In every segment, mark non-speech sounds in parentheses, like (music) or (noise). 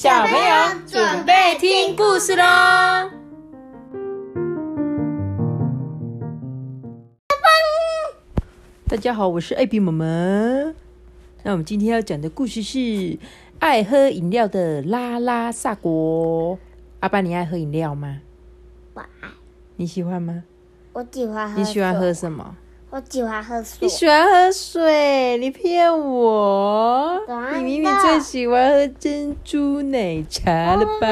小朋友准备听故事喽！大家好，我是艾比妈妈。那我们今天要讲的故事是爱喝饮料的拉拉萨国。阿爸，你爱喝饮料吗？我爱。你喜欢吗？我喜欢喝。你喜欢喝什么？我喜欢喝水。你喜欢喝水？你骗我！你明明最喜欢喝珍珠奶茶了吧？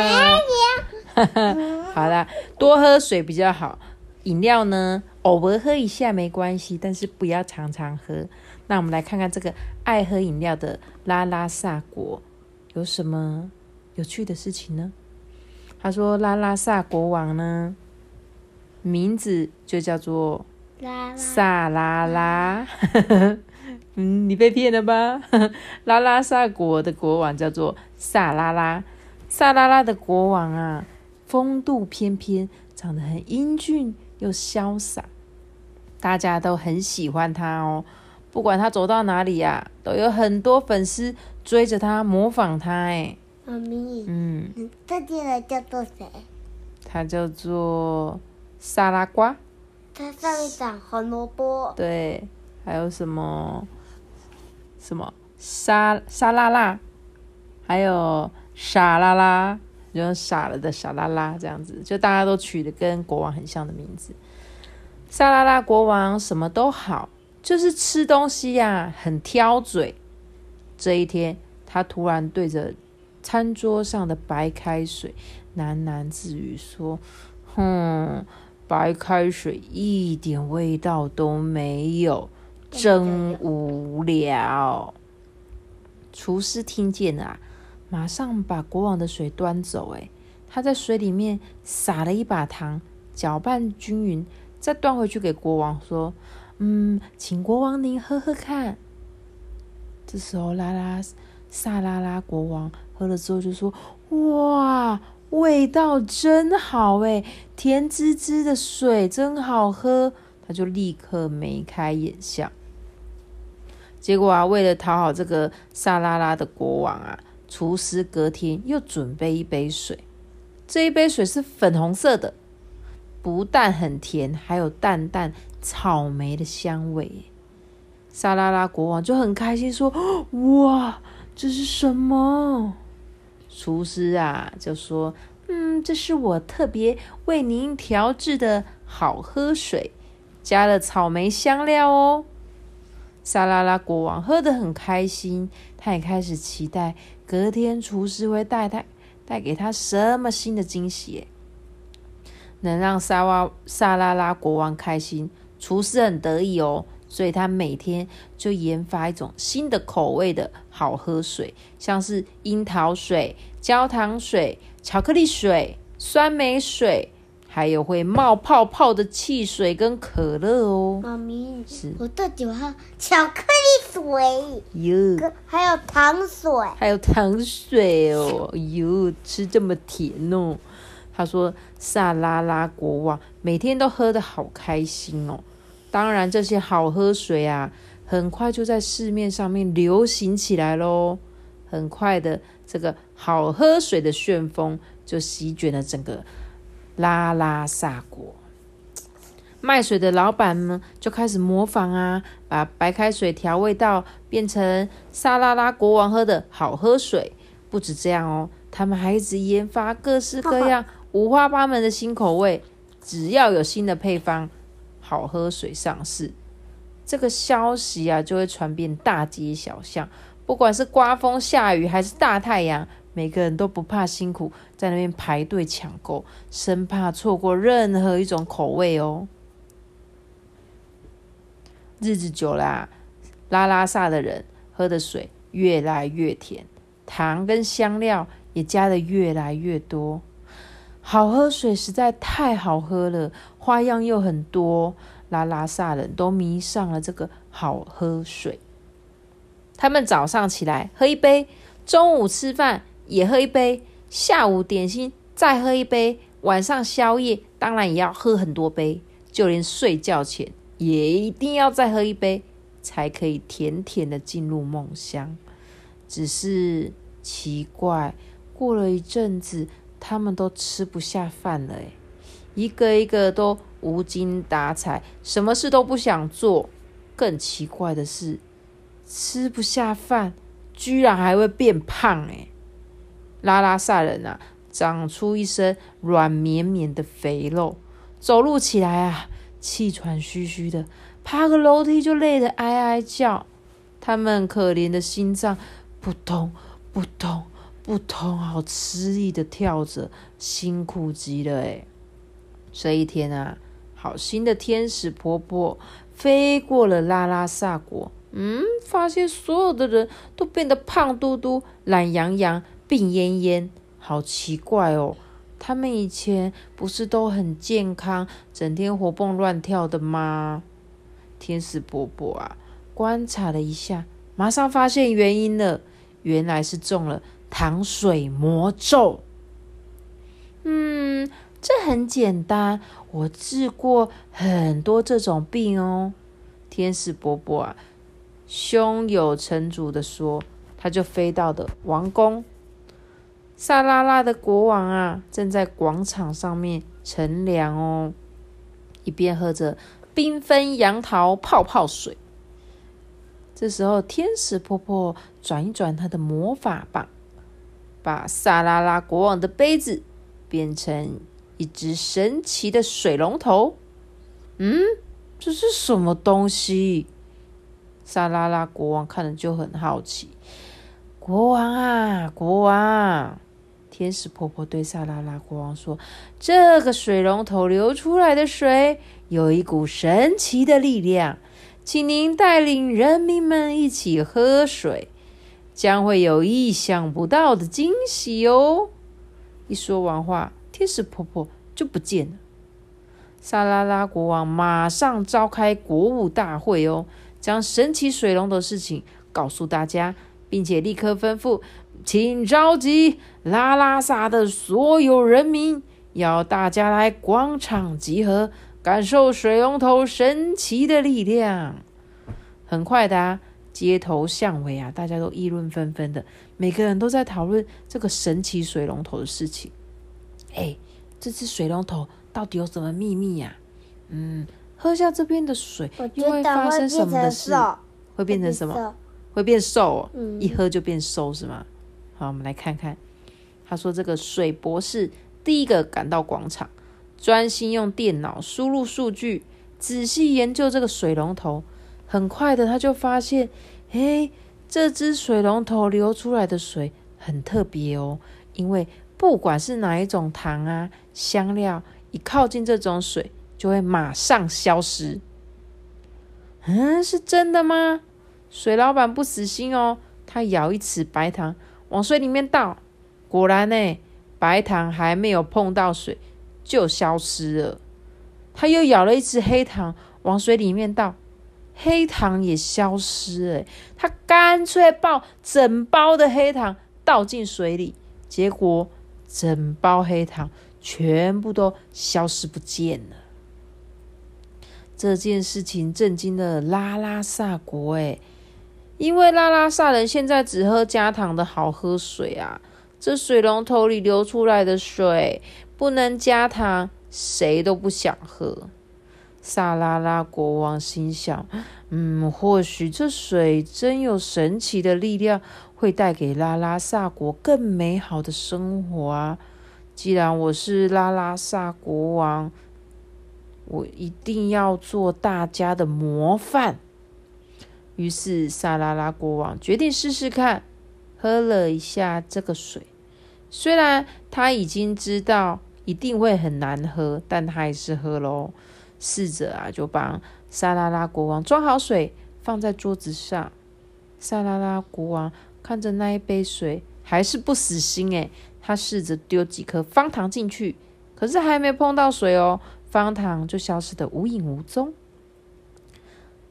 (laughs) 好啦，多喝水比较好。饮料呢，偶尔喝一下没关系，但是不要常常喝。那我们来看看这个爱喝饮料的拉拉萨国有什么有趣的事情呢？他说，拉拉萨国王呢，名字就叫做。萨拉拉，(laughs) 嗯，你被骗了吧？(laughs) 拉拉萨国的国王叫做萨拉拉，萨拉拉的国王啊，风度翩翩，长得很英俊又潇洒，大家都很喜欢他哦。不管他走到哪里呀，都有很多粉丝追着他模仿他。哎，妈咪，嗯，这个人叫做谁？他叫做萨拉瓜。它上面长红萝卜。对，还有什么什么沙沙拉拉，还有傻拉拉，就傻了的傻拉拉这样子，就大家都取的跟国王很像的名字。沙拉拉国王什么都好，就是吃东西呀很挑嘴。这一天，他突然对着餐桌上的白开水喃喃自语说：“哼。”白开水一点味道都没有，真无聊。厨师听见了，马上把国王的水端走。哎，他在水里面撒了一把糖，搅拌均匀，再端回去给国王说：“嗯，请国王您喝喝看。”这时候，拉拉萨拉拉国王喝了之后就说：“哇！”味道真好哎，甜滋滋的水真好喝，他就立刻眉开眼笑。结果啊，为了讨好这个萨拉拉的国王啊，厨师隔天又准备一杯水。这一杯水是粉红色的，不但很甜，还有淡淡草莓的香味。萨拉拉国王就很开心说：“ (gasps) 哇，这是什么？”厨师啊，就说：“嗯，这是我特别为您调制的好喝水，加了草莓香料哦。”沙拉拉国王喝得很开心，他也开始期待隔天厨师会带他带给他什么新的惊喜。能让沙瓦沙拉拉国王开心，厨师很得意哦。所以他每天就研发一种新的口味的好喝水，像是樱桃水、焦糖水、巧克力水、酸梅水，还有会冒泡泡的汽水跟可乐哦。妈咪，是我最喜欢巧克力水哟，还有糖水，还有糖水哦哟，吃这么甜哦。他说萨拉拉国王每天都喝的好开心哦。当然，这些好喝水啊，很快就在市面上面流行起来喽。很快的，这个好喝水的旋风就席卷了整个拉拉萨国。卖水的老板呢，就开始模仿啊，把白开水调味到变成沙拉拉国王喝的好喝水。不止这样哦，他们还一直研发各式各样、五花八门的新口味。只要有新的配方。好喝水上市，这个消息啊就会传遍大街小巷。不管是刮风下雨还是大太阳，每个人都不怕辛苦，在那边排队抢购，生怕错过任何一种口味哦。日子久了，拉拉萨的人喝的水越来越甜，糖跟香料也加的越来越多。好喝水实在太好喝了，花样又很多，拉拉萨人都迷上了这个好喝水。他们早上起来喝一杯，中午吃饭也喝一杯，下午点心再喝一杯，晚上宵夜当然也要喝很多杯，就连睡觉前也一定要再喝一杯，才可以甜甜的进入梦乡。只是奇怪。过了一阵子，他们都吃不下饭了，哎，一个一个都无精打采，什么事都不想做。更奇怪的是，吃不下饭，居然还会变胖，哎，拉拉萨人啊，长出一身软绵绵的肥肉，走路起来啊，气喘吁吁的，爬个楼梯就累得哀哀叫。他们可怜的心脏扑通扑通。不通，好吃力的跳着，辛苦极了哎！这一天啊，好心的天使婆婆飞过了拉拉萨国，嗯，发现所有的人都变得胖嘟嘟、懒洋洋、病恹恹，好奇怪哦！他们以前不是都很健康，整天活蹦乱跳的吗？天使婆婆啊，观察了一下，马上发现原因了，原来是中了。糖水魔咒，嗯，这很简单，我治过很多这种病哦。天使伯伯啊，胸有成竹的说，他就飞到的王宫。萨拉拉的国王啊，正在广场上面乘凉哦，一边喝着缤纷杨桃泡泡水。这时候，天使婆婆转一转她的魔法棒。把萨拉拉国王的杯子变成一只神奇的水龙头。嗯，这是什么东西？萨拉拉国王看了就很好奇。国王啊，国王！天使婆婆对萨拉拉国王说：“这个水龙头流出来的水有一股神奇的力量，请您带领人民们一起喝水。”将会有意想不到的惊喜哦！一说完话，天使婆婆就不见了。萨拉拉国王马上召开国务大会哦，将神奇水龙的事情告诉大家，并且立刻吩咐，请召集拉拉萨的所有人民，要大家来广场集合，感受水龙头神奇的力量。很快的啊。街头巷尾啊，大家都议论纷纷的，每个人都在讨论这个神奇水龙头的事情。哎，这只水龙头到底有什么秘密呀？嗯，喝下这边的水又会发生什么的事？会变成什么？会变瘦？嗯，一喝就变瘦是吗？好，我们来看看。他说，这个水博士第一个赶到广场，专心用电脑输入数据，仔细研究这个水龙头。很快的，他就发现，哎，这只水龙头流出来的水很特别哦，因为不管是哪一种糖啊、香料，一靠近这种水，就会马上消失。嗯，是真的吗？水老板不死心哦，他舀一匙白糖往水里面倒，果然呢，白糖还没有碰到水就消失了。他又舀了一匙黑糖往水里面倒。黑糖也消失了，他干脆抱整包的黑糖倒进水里，结果整包黑糖全部都消失不见了。这件事情震惊了拉拉萨国，诶，因为拉拉萨人现在只喝加糖的好喝水啊，这水龙头里流出来的水不能加糖，谁都不想喝。萨拉拉国王心想：“嗯，或许这水真有神奇的力量，会带给拉拉萨国更美好的生活啊！既然我是拉拉萨国王，我一定要做大家的模范。”于是，萨拉拉国王决定试试看，喝了一下这个水。虽然他已经知道一定会很难喝，但他还是喝喽。侍者啊，就帮萨拉拉国王装好水，放在桌子上。萨拉拉国王看着那一杯水，还是不死心诶，他试着丢几颗方糖进去，可是还没碰到水哦，方糖就消失的无影无踪。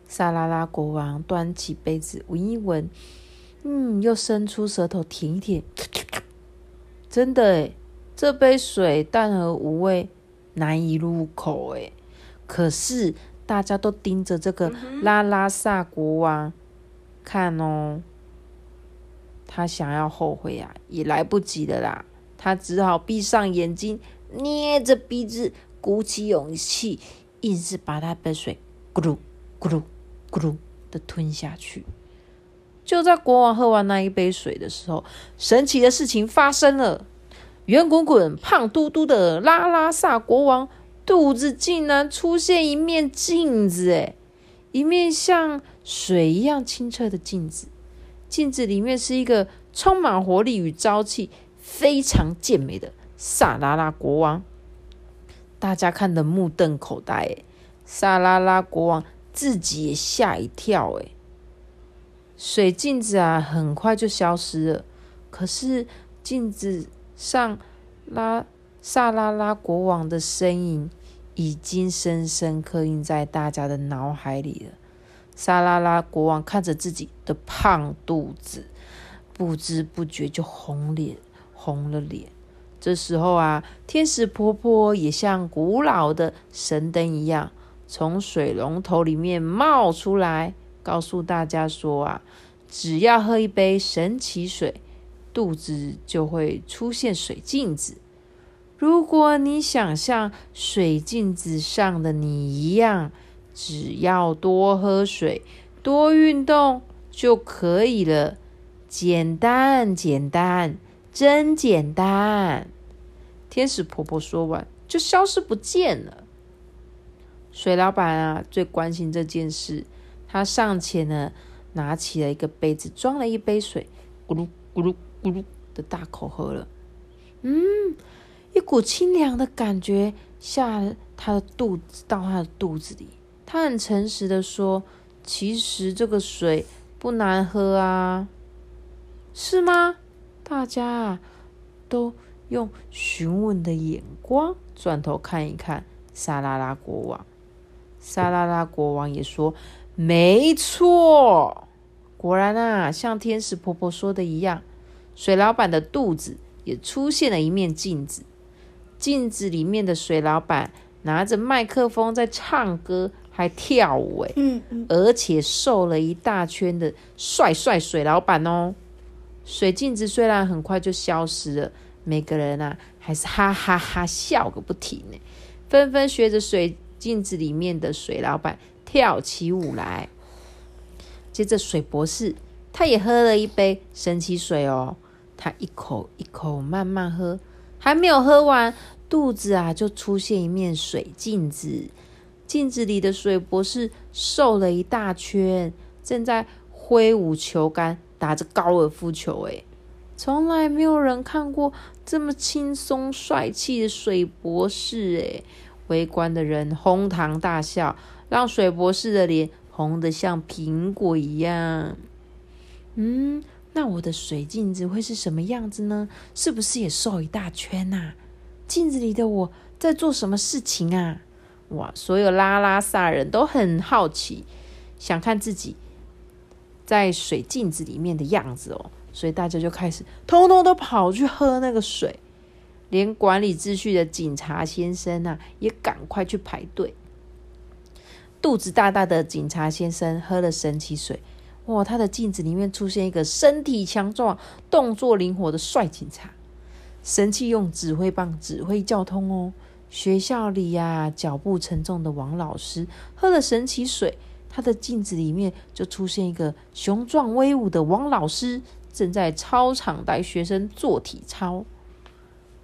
萨拉拉国王端起杯子闻一闻，嗯，又伸出舌头舔一舔，真的诶，这杯水淡而无味，难以入口诶。可是大家都盯着这个拉拉萨国王看哦，他想要后悔啊，也来不及了啦。他只好闭上眼睛，捏着鼻子，鼓起勇气，硬是把那杯水咕噜咕噜咕噜的吞下去。就在国王喝完那一杯水的时候，神奇的事情发生了。圆滚滚、胖嘟嘟的拉拉萨国王肚子竟然出现一面镜子，哎，一面像水一样清澈的镜子。镜子里面是一个充满活力与朝气、非常健美的萨拉拉国王。大家看得目瞪口呆，哎，萨拉拉国王自己也吓一跳，哎。水镜子啊，很快就消失了。可是镜子上拉萨拉拉国王的身影，已经深深刻印在大家的脑海里了。萨拉拉国王看着自己的胖肚子，不知不觉就红脸红了脸。这时候啊，天使婆婆也像古老的神灯一样，从水龙头里面冒出来。告诉大家说啊，只要喝一杯神奇水，肚子就会出现水镜子。如果你想像水镜子上的你一样，只要多喝水、多运动就可以了。简单，简单，真简单。天使婆婆说完，就消失不见了。水老板啊，最关心这件事。他上前呢，拿起了一个杯子，装了一杯水，咕噜咕噜咕噜的大口喝了。嗯，一股清凉的感觉下他的肚子，到他的肚子里。他很诚实的说：“其实这个水不难喝啊，是吗？”大家，都用询问的眼光转头看一看沙拉拉国王。沙拉拉国王也说。没错，果然啊，像天使婆婆说的一样，水老板的肚子也出现了一面镜子。镜子里面的水老板拿着麦克风在唱歌，还跳舞，哎，嗯嗯，而且瘦了一大圈的帅帅水老板哦。水镜子虽然很快就消失了，每个人啊还是哈哈哈笑个不停呢，纷纷学着水镜子里面的水老板。跳起舞来。接着，水博士他也喝了一杯神奇水哦。他一口一口慢慢喝，还没有喝完，肚子啊就出现一面水镜子。镜子里的水博士瘦了一大圈，正在挥舞球杆，打着高尔夫球。诶，从来没有人看过这么轻松帅气的水博士。诶，围观的人哄堂大笑。让水博士的脸红得像苹果一样。嗯，那我的水镜子会是什么样子呢？是不是也瘦一大圈呐？镜子里的我在做什么事情啊？哇！所有拉拉萨人都很好奇，想看自己在水镜子里面的样子哦。所以大家就开始通通都跑去喝那个水，连管理秩序的警察先生呐，也赶快去排队。肚子大大的警察先生喝了神奇水，哇！他的镜子里面出现一个身体强壮、动作灵活的帅警察，神器用指挥棒指挥交通哦。学校里呀，脚步沉重的王老师喝了神奇水，他的镜子里面就出现一个雄壮威武的王老师，正在操场带学生做体操。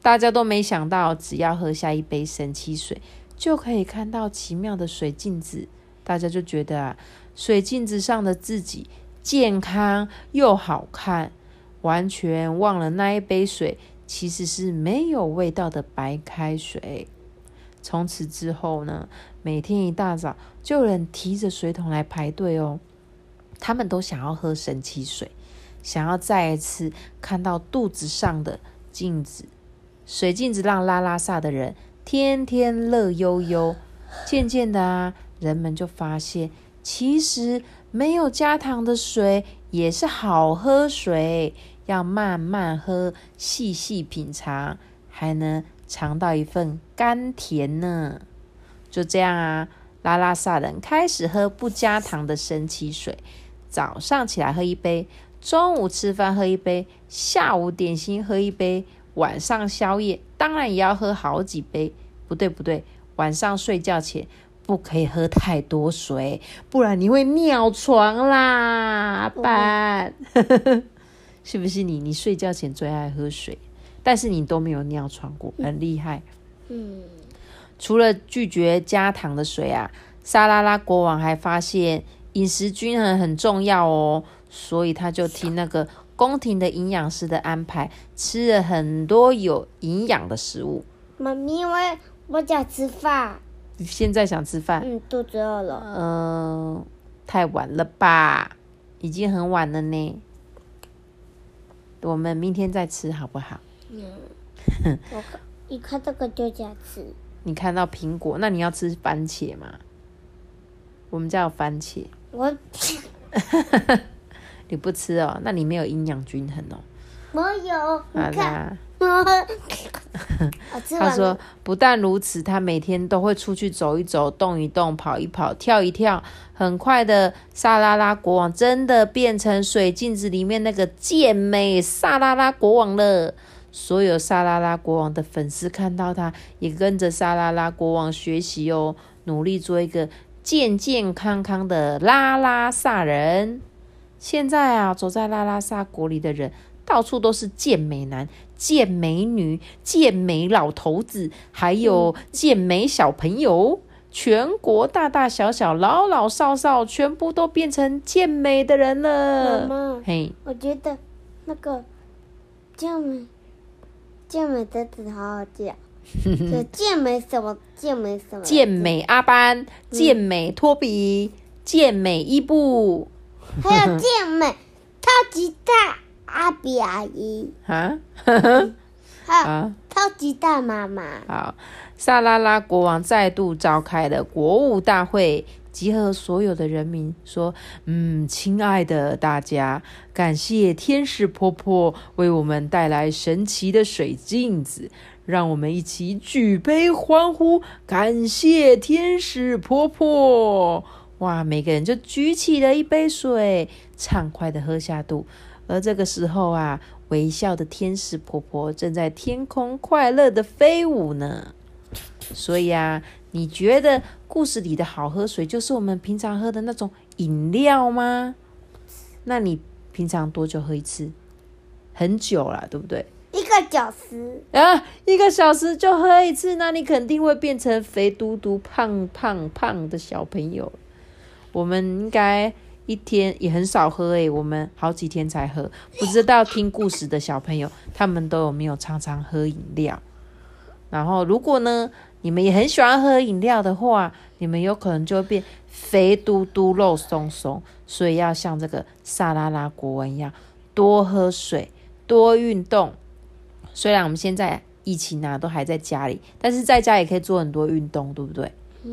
大家都没想到，只要喝下一杯神奇水。就可以看到奇妙的水镜子，大家就觉得啊，水镜子上的自己健康又好看，完全忘了那一杯水其实是没有味道的白开水。从此之后呢，每天一大早就有人提着水桶来排队哦，他们都想要喝神奇水，想要再一次看到肚子上的镜子。水镜子让拉拉萨的人。天天乐悠悠，渐渐的啊，人们就发现，其实没有加糖的水也是好喝水，要慢慢喝，细细品尝，还能尝到一份甘甜呢。就这样啊，拉拉萨人开始喝不加糖的神奇水，早上起来喝一杯，中午吃饭喝一杯，下午点心喝一杯，晚上宵夜当然也要喝好几杯。不对不对，晚上睡觉前不可以喝太多水，不然你会尿床啦，阿班。(laughs) 是不是你？你睡觉前最爱喝水，但是你都没有尿床过，很厉害。嗯。除了拒绝加糖的水啊，沙拉拉国王还发现饮食均衡很重要哦，所以他就听那个宫廷的营养师的安排，吃了很多有营养的食物。妈咪，我我想吃饭。现在想吃饭？嗯，肚子饿了。嗯，太晚了吧？已经很晚了呢。我们明天再吃好不好？嗯。(laughs) 我一看这个就想吃。你看到苹果，那你要吃番茄吗？我们家有番茄。我，(laughs) 你不吃哦？那你没有营养均衡哦。我有，你看。(laughs) 他说：“不但如此，他每天都会出去走一走、动一动、跑一跑、跳一跳。很快的，萨拉拉国王真的变成水镜子里面那个健美萨拉拉国王了。”所有萨拉拉国王的粉丝看到他，也跟着萨拉拉国王学习哦，努力做一个健健康康的拉拉萨人。现在啊，走在拉拉萨国里的人，到处都是健美男、健美女、健美老头子，还有健美小朋友。全国大大小小、老老少少，全部都变成健美的人了。妈妈，嘿，我觉得那个健美。健美真的好好叫，(laughs) 健美什么？健美什么？健美阿班，健美托比，健美伊布，还有健美超级大阿比阿姨 (laughs) 啊，哈哈，啊超级大妈妈。好，萨拉拉国王再度召开了国务大会。集合所有的人民，说：“嗯，亲爱的大家，感谢天使婆婆为我们带来神奇的水镜子，让我们一起举杯欢呼，感谢天使婆婆！哇，每个人就举起了一杯水，畅快的喝下肚。而这个时候啊，微笑的天使婆婆正在天空快乐的飞舞呢。所以啊。”你觉得故事里的好喝水就是我们平常喝的那种饮料吗？那你平常多久喝一次？很久了，对不对？一个小时啊，一个小时就喝一次，那你肯定会变成肥嘟嘟、胖胖胖的小朋友。我们应该一天也很少喝诶，我们好几天才喝。不知道听故事的小朋友，他们都有没有常常喝饮料？然后如果呢？你们也很喜欢喝饮料的话，你们有可能就会变肥嘟嘟、肉松松。所以要像这个萨拉拉国王一样，多喝水，多运动。虽然我们现在疫情啊都还在家里，但是在家也可以做很多运动，对不对？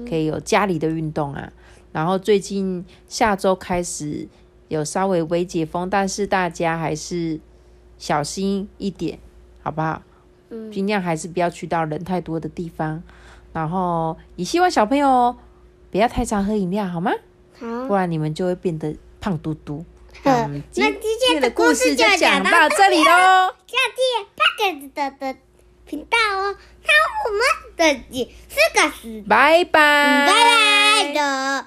可以有家里的运动啊。然后最近下周开始有稍微微解封，但是大家还是小心一点，好不好？尽量还是不要去到人太多的地方，然后也希望小朋友不要太常喝饮料，好吗？好，不然你们就会变得胖嘟嘟。(laughs) 那今天的故事就讲到这里喽，下期八点的的频道哦，看我们的第四个是拜拜拜拜的